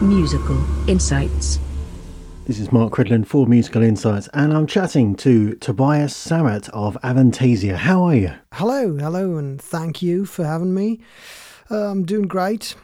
Musical Insights. This is Mark Cridland for Musical Insights, and I'm chatting to Tobias Sammet of Avantasia. How are you? Hello, hello, and thank you for having me. Uh, I'm doing great.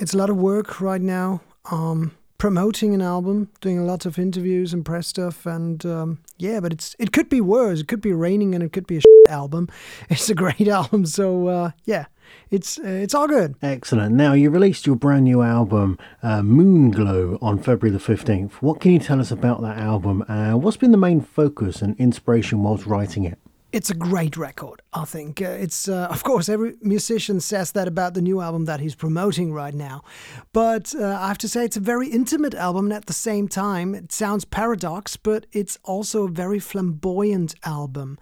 It's a lot of work right now. Um, promoting an album, doing a lot of interviews and press stuff, and um, yeah, but it's it could be worse. It could be raining, and it could be a album. It's a great album, so uh, yeah, it's uh, it's all good. Excellent. Now you released your brand new album, uh, Moonglow, on February the fifteenth. What can you tell us about that album? and what's been the main focus and inspiration whilst writing it? it's a great record. I think uh, it's uh, of course every musician says that about the new album that he's promoting right now, but uh, I have to say it's a very intimate album, and at the same time, it sounds paradox, but it's also a very flamboyant album.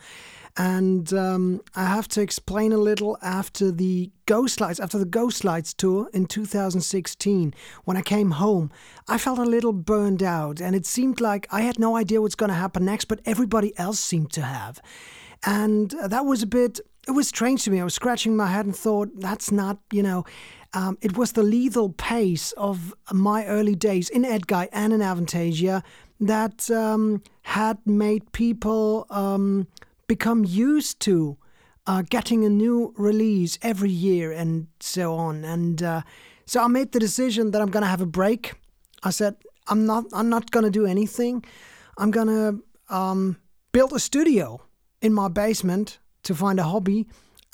And um, I have to explain a little after the Ghostlights, after the Ghostlights tour in 2016, when I came home, I felt a little burned out, and it seemed like I had no idea what's going to happen next, but everybody else seemed to have. And that was a bit, it was strange to me. I was scratching my head and thought, that's not, you know, um, it was the lethal pace of my early days in Edguy and in Avantasia that um, had made people um, become used to uh, getting a new release every year and so on. And uh, so I made the decision that I'm going to have a break. I said, I'm not, I'm not going to do anything. I'm going to um, build a studio in my basement to find a hobby.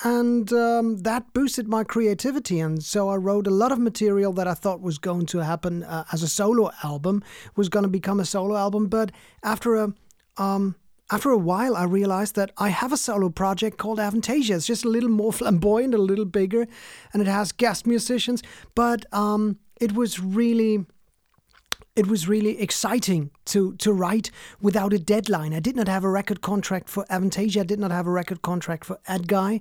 And um, that boosted my creativity. And so I wrote a lot of material that I thought was going to happen uh, as a solo album, was going to become a solo album. But after a um, after a while, I realized that I have a solo project called Avantasia. It's just a little more flamboyant, a little bigger, and it has guest musicians. But um, it was really it was really exciting to to write without a deadline. I did not have a record contract for Avantasia. I did not have a record contract for Edguy,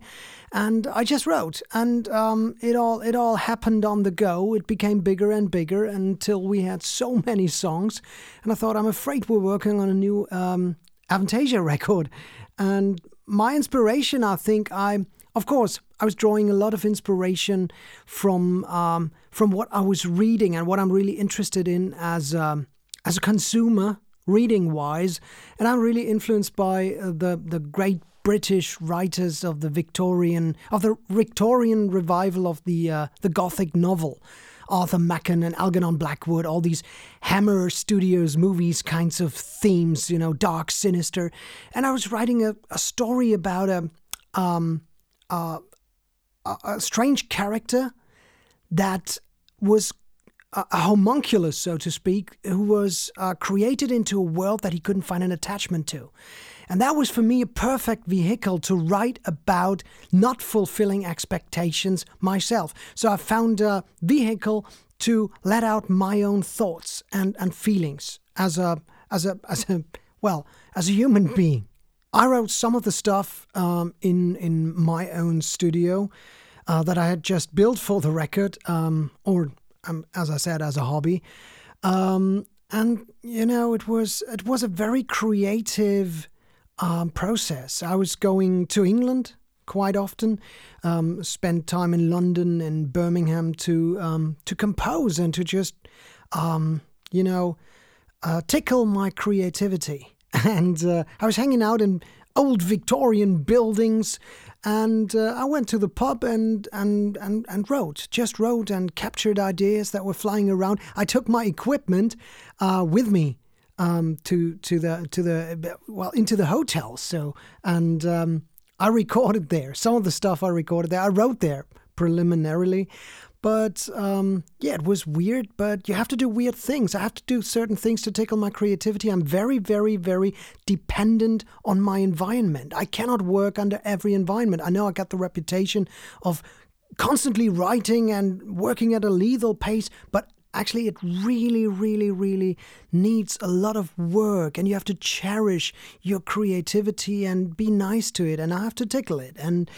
and I just wrote, and um, it all it all happened on the go. It became bigger and bigger until we had so many songs, and I thought, I'm afraid we're working on a new um, Avantasia record, and my inspiration, I think, I of course I was drawing a lot of inspiration from um, from what I was reading and what I'm really interested in as um, as a consumer, reading wise, and I'm really influenced by uh, the the great British writers of the Victorian of the Victorian revival of the uh, the Gothic novel. Arthur Machen and Algernon Blackwood, all these Hammer Studios movies kinds of themes, you know, dark, sinister. And I was writing a, a story about a, um, a, a strange character that was a, homunculus, so to speak, who was uh, created into a world that he couldn't find an attachment to. And that was for me a perfect vehicle to write about not fulfilling expectations myself. So I found a vehicle to let out my own thoughts and, and feelings as a as a as a well as a human being. I wrote some of the stuff um, in in my own studio uh, that I had just built for the record, um, or um, as I said, as a hobby. Um, and you know, it was it was a very creative um, process. I was going to England quite often, um, spent time in London and Birmingham to um, to compose and to just um, you know uh, tickle my creativity. And uh, I was hanging out in old Victorian buildings, and uh, I went to the pub and, and and and wrote, just wrote and captured ideas that were flying around. I took my equipment uh, with me um, to to the to the well into the hotel. So and um, I recorded there. Some of the stuff I recorded there, I wrote there preliminarily. But um, yeah, it was weird. But you have to do weird things. I have to do certain things to tickle my creativity. I'm very, very, very dependent on my environment. I cannot work under every environment. I know I got the reputation of constantly writing and working at a lethal pace, but actually it really really really needs a lot of work and you have to cherish your creativity and be nice to it and i have to tickle it and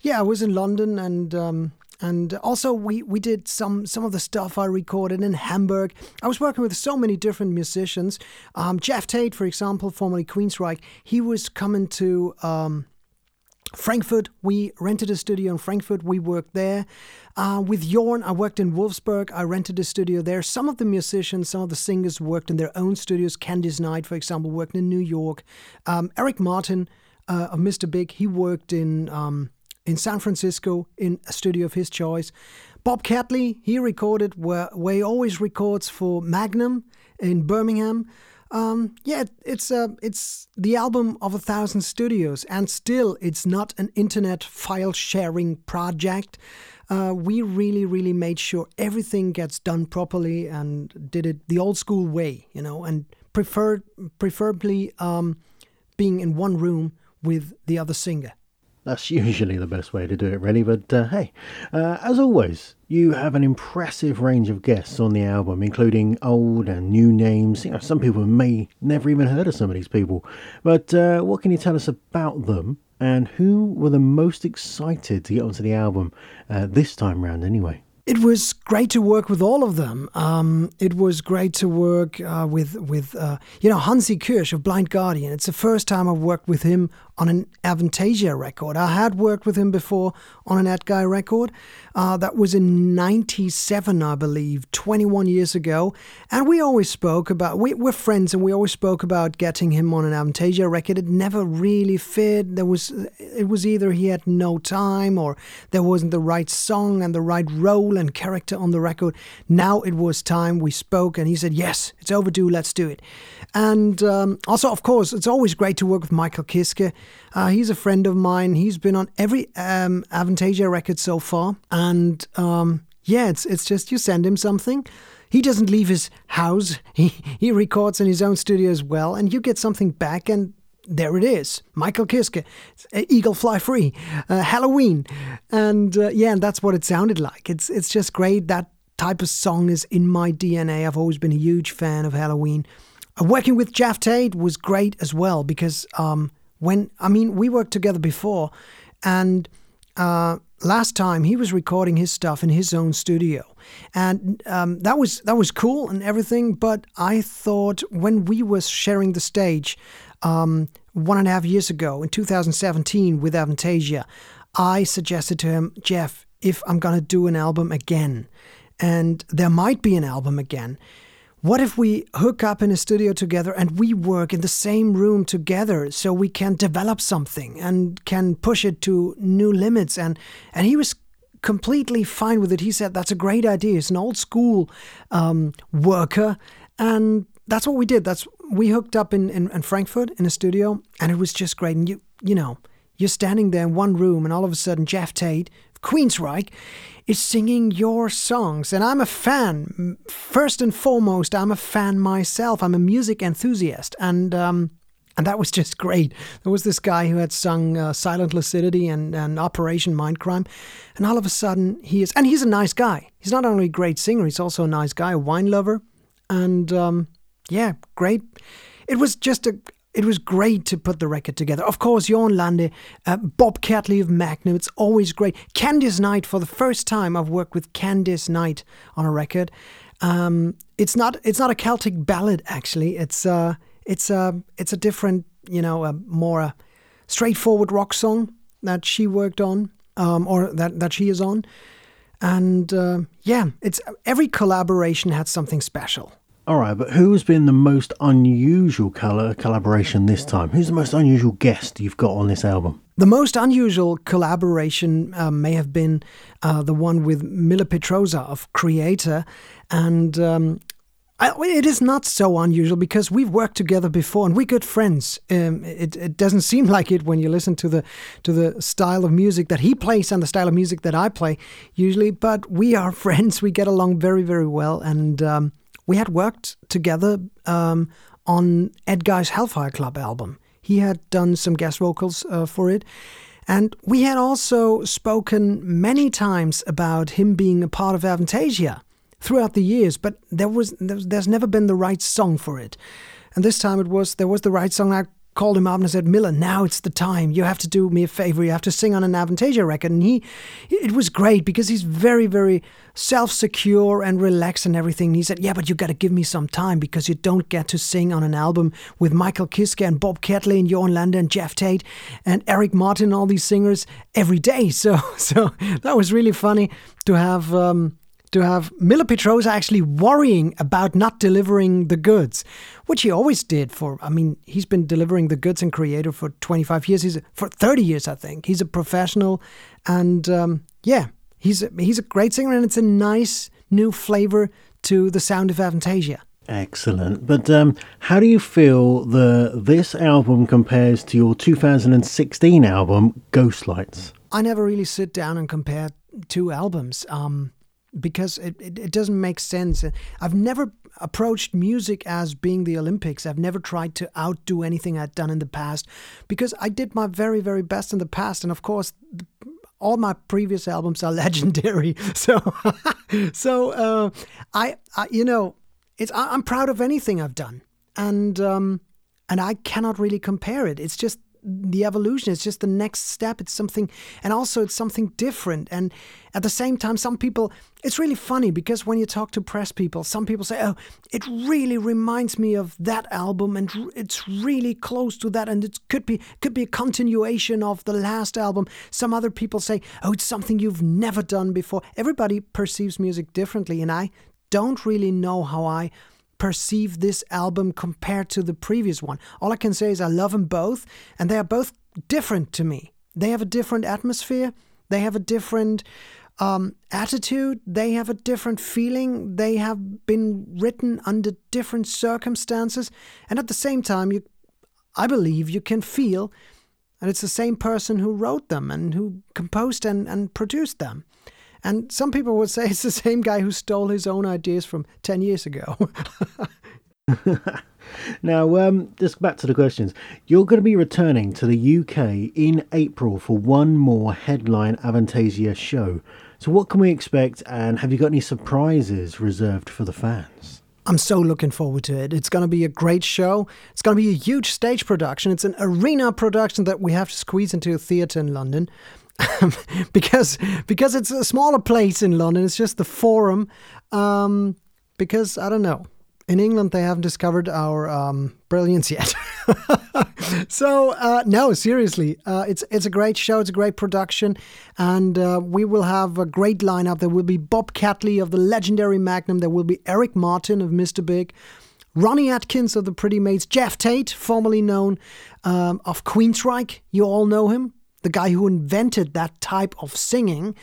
yeah i was in london and um, and also we, we did some some of the stuff I recorded in Hamburg. I was working with so many different musicians. Um, Geoff Tate, for example, formerly Queensryche, he was coming to um, Frankfurt, we rented a studio in Frankfurt. We worked there. Uh, with Jorn, I worked in Wolfsburg. I rented a studio there. Some of the musicians, some of the singers worked in their own studios. Candice Night, for example, worked in New York. Um, Eric Martin uh, of Mr. Big, he worked in um, in San Francisco in a studio of his choice. Bob Catley, he recorded where, where he always records for Magnum in Birmingham. Um, yeah, it's uh, it's the album of a thousand studios, and still, it's not an internet file sharing project. Uh, we really, really made sure everything gets done properly and did it the old school way, you know, and preferred preferably um, being in one room with the other singer. That's usually the best way to do it, really. But uh, hey, uh, as always, you have an impressive range of guests on the album, including old and new names. You know, some people may never even heard of some of these people. But uh, what can you tell us about them? And who were the most excited to get onto the album uh, this time round, anyway? It was great to work with all of them. Um, it was great to work uh, with with uh, you know Hansi Kürsch of Blind Guardian. It's the first time I've worked with him on an Avantasia record. I had worked with him before on an Edguy record. Uh, that was in '97, I believe, 21 years ago. And we always spoke about we, we're friends, and we always spoke about getting him on an Avantasia record. It never really fit. There was it was either he had no time or there wasn't the right song and the right role and character on the record. Now it was time. We spoke, and he said, "Yes, it's overdue. Let's do it." And um, also, of course, it's always great to work with Michael Kiske. Uh, he's a friend of mine. He's been on every um, Avantasia record so far, and um, yeah, it's it's just you send him something. He doesn't leave his house. He he records in his own studio as well, and you get something back, and there it is, Michael Kiske, Eagle Fly Free, uh, Helloween, and uh, yeah, and that's what it sounded like. It's it's just great. That type of song is in my DNA. I've always been a huge fan of Helloween. Uh, working with Geoff Tate was great as well because um, when I mean we worked together before, and uh, last time he was recording his stuff in his own studio, and um, that was that was cool and everything. But I thought when we were sharing the stage um, one and a half years ago in 2017 with Avantasia, I suggested to him, Geoff, if I'm gonna do an album again, and there might be an album again what if we hook up in a studio together and we work in the same room together so we can develop something and can push it to new limits? And and he was completely fine with it. He said that's a great idea. He's an old school um, worker, and that's what we did. That's we hooked up in, in, in Frankfurt in a studio, and it was just great. And you you know you're standing there in one room, and all of a sudden Geoff Tate, Queensryche, is singing your songs. And I'm a fan. First and foremost, I'm a fan myself. I'm a music enthusiast. And, um, and that was just great. There was this guy who had sung uh, Silent Lucidity and, and Operation Mindcrime. And all of a sudden, he is, and he's a nice guy. He's not only a great singer, he's also a nice guy, a wine lover. And um, yeah, great. It was just a, it was great to put the record together. Of course, Jorn Lande, uh, Bob Catley of Magnum, it's always great. Candice Night, for the first time I've worked with Candice Night on a record. Um, it's not it's not a Celtic ballad actually. It's uh it's a uh, it's a different you know a more a straightforward rock song that she worked on um, or that that she is on, and uh, yeah, it's every collaboration had something special. All right, but who's been the most unusual color collaboration this time? Who's the most unusual guest you've got on this album? The most unusual collaboration uh, may have been uh, the one with Mille Petrozza of Kreator, and um, I, it is not so unusual because we've worked together before and we're good friends. Um, it, it, doesn't seem like it when you listen to the to the style of music that he plays and the style of music that I play usually, but we are friends. We get along very very well, and um, we had worked together um, on Edguy's Hellfire Club album. He had done some guest vocals uh, for it. And we had also spoken many times about him being a part of Avantasia throughout the years, but there was there's never been the right song for it. And this time it was there was the right song. I called him up and said, Mille, now it's the time. You have to do me a favor. You have to sing on an Avantasia record. And he, it was great because he's very, very self secure and relaxed and everything. And he said, Yeah, but you got to give me some time because you don't get to sing on an album with Michael Kiske and Bob Catley and Jørn Lande and Geoff Tate and Eric Martin, all these singers every day. So, so that was really funny to have. Um, to have Mille Petrozza actually worrying about not delivering the goods, which he always did for, I mean, he's been delivering the goods and Kreator for 25 years, he's for 30 years, I think. He's a professional and um, yeah, he's a, he's a great singer and it's a nice new flavor to the sound of Avantasia. Excellent. But um, how do you feel the this album compares to your 2016 album, Ghostlights? I never really sit down and compare two albums. Um, because it, it, it, doesn't make sense. I've never approached music as being the Olympics. I've never tried to outdo anything I'd done in the past because I did my very, very best in the past. And of course, all my previous albums are legendary. So, so uh, I, I, you know, it's I, am proud of anything I've done, and um, and I cannot really compare it. It's just the evolution it's just the next step. It's something and also it's something different. And at the same time some people it's really funny because when you talk to press people some people say oh it really reminds me of that album and it's really close to that. And it could be could be a continuation of the last album. Some other people say oh it's something you've never done before. Everybody perceives music differently and i don't really know how i perceive this album compared to the previous one. All I can say is I love them both, and they are both different to me. They have a different atmosphere, they have a different um, attitude, they have a different feeling, they have been written under different circumstances, and at the same time, you, I believe you can feel and it's the same person who wrote them and who composed and, and produced them. And some people would say it's the same guy who stole his own ideas from 10 years ago. now, um, just back to the questions. You're going to be returning to the UK in April for one more headline Avantasia show. So, what can we expect, and have you got any surprises reserved for the fans? I'm so looking forward to it. It's going to be a great show. It's going to be a huge stage production. It's an arena production that we have to squeeze into a theatre in London. because because it's a smaller place in London. It's just the Forum. Um, because I don't know. In England, they haven't discovered our um, brilliance yet. so uh, no, seriously, uh, it's it's a great show. It's a great production, and uh, we will have a great lineup. There will be Bob Catley of the legendary Magnum. There will be Eric Martin of Mr. Big. Ronnie Atkins of the Pretty Maids, Geoff Tate, formerly known um, of Queensryche, you all know him, the guy who invented that type of singing.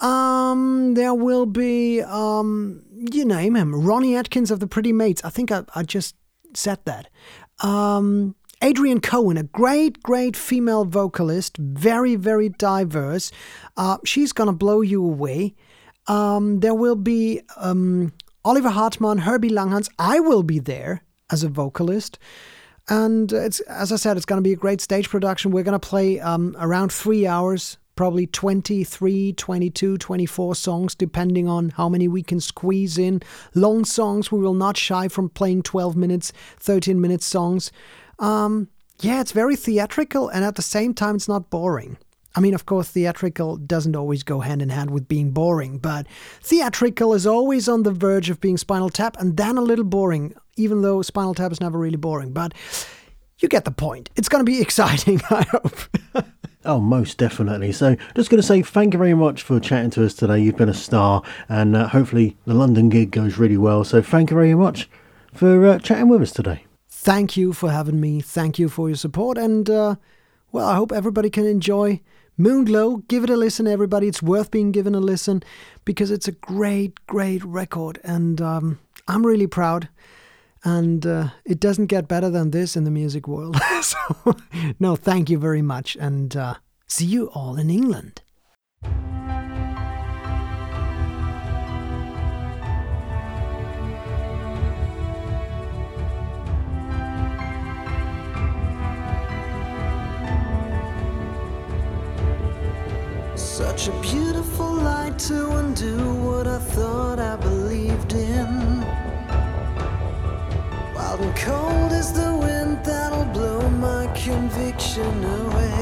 Um, there will be, um, you name him, Ronnie Atkins of the Pretty Maids. I think I, I just said that. Um, Adrienne Cowan, a great, great female vocalist, very, very diverse. Uh, she's gonna blow you away. Um, there will be um, Oliver Hartmann, Herbie Langhans. I will be there as a vocalist. And it's as I said, it's going to be a great stage production. We're going to play um, around three hours, probably 23, 22, 24 songs, depending on how many we can squeeze in. Long songs, we will not shy from playing 12 minutes, 13 minute songs. Um, yeah, it's very theatrical, and at the same time, it's not boring. I mean, of course, theatrical doesn't always go hand in hand with being boring, but theatrical is always on the verge of being Spinal Tap and then a little boring, even though Spinal Tap is never really boring. But you get the point. It's going to be exciting, I hope. Oh, most definitely. So, just going to say thank you very much for chatting to us today. You've been a star, and uh, hopefully, the London gig goes really well. So, thank you very much for uh, chatting with us today. Thank you for having me. Thank you for your support. And, uh, well, I hope everybody can enjoy Moonglow, give it a listen, everybody. It's worth being given a listen because it's a great, great record, and um, I'm really proud. And uh, it doesn't get better than this in the music world. so, no, thank you very much, and uh, see you all in England. To undo what I thought I believed in. Wild and cold is the wind that'll blow my conviction away.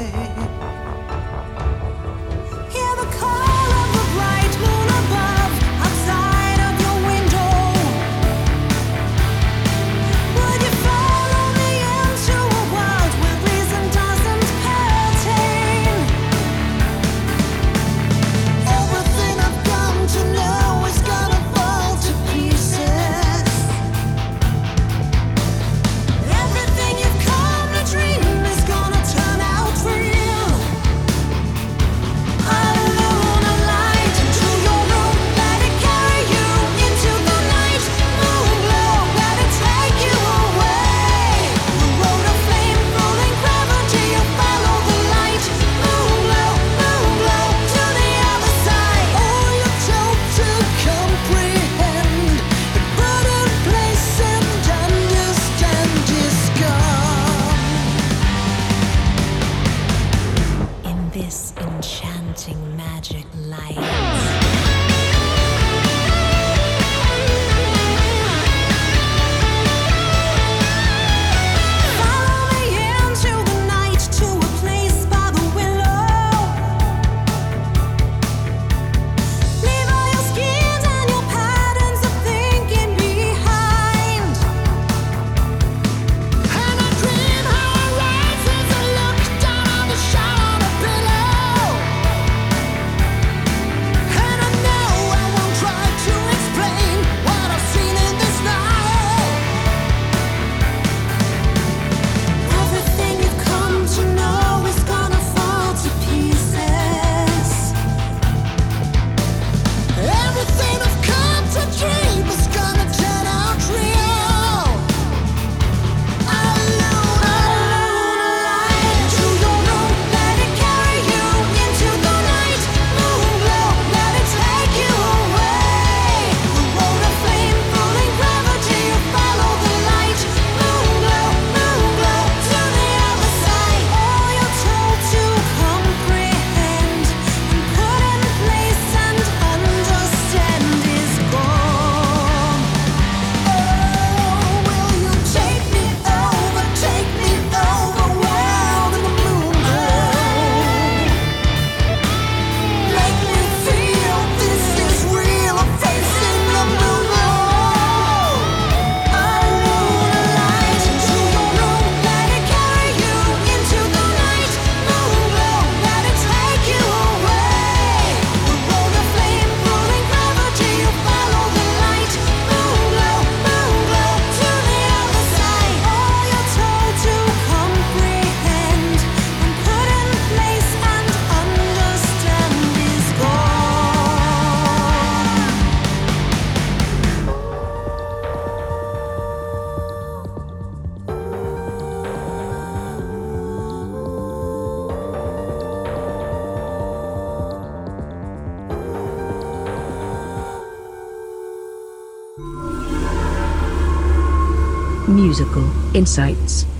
Musical insights.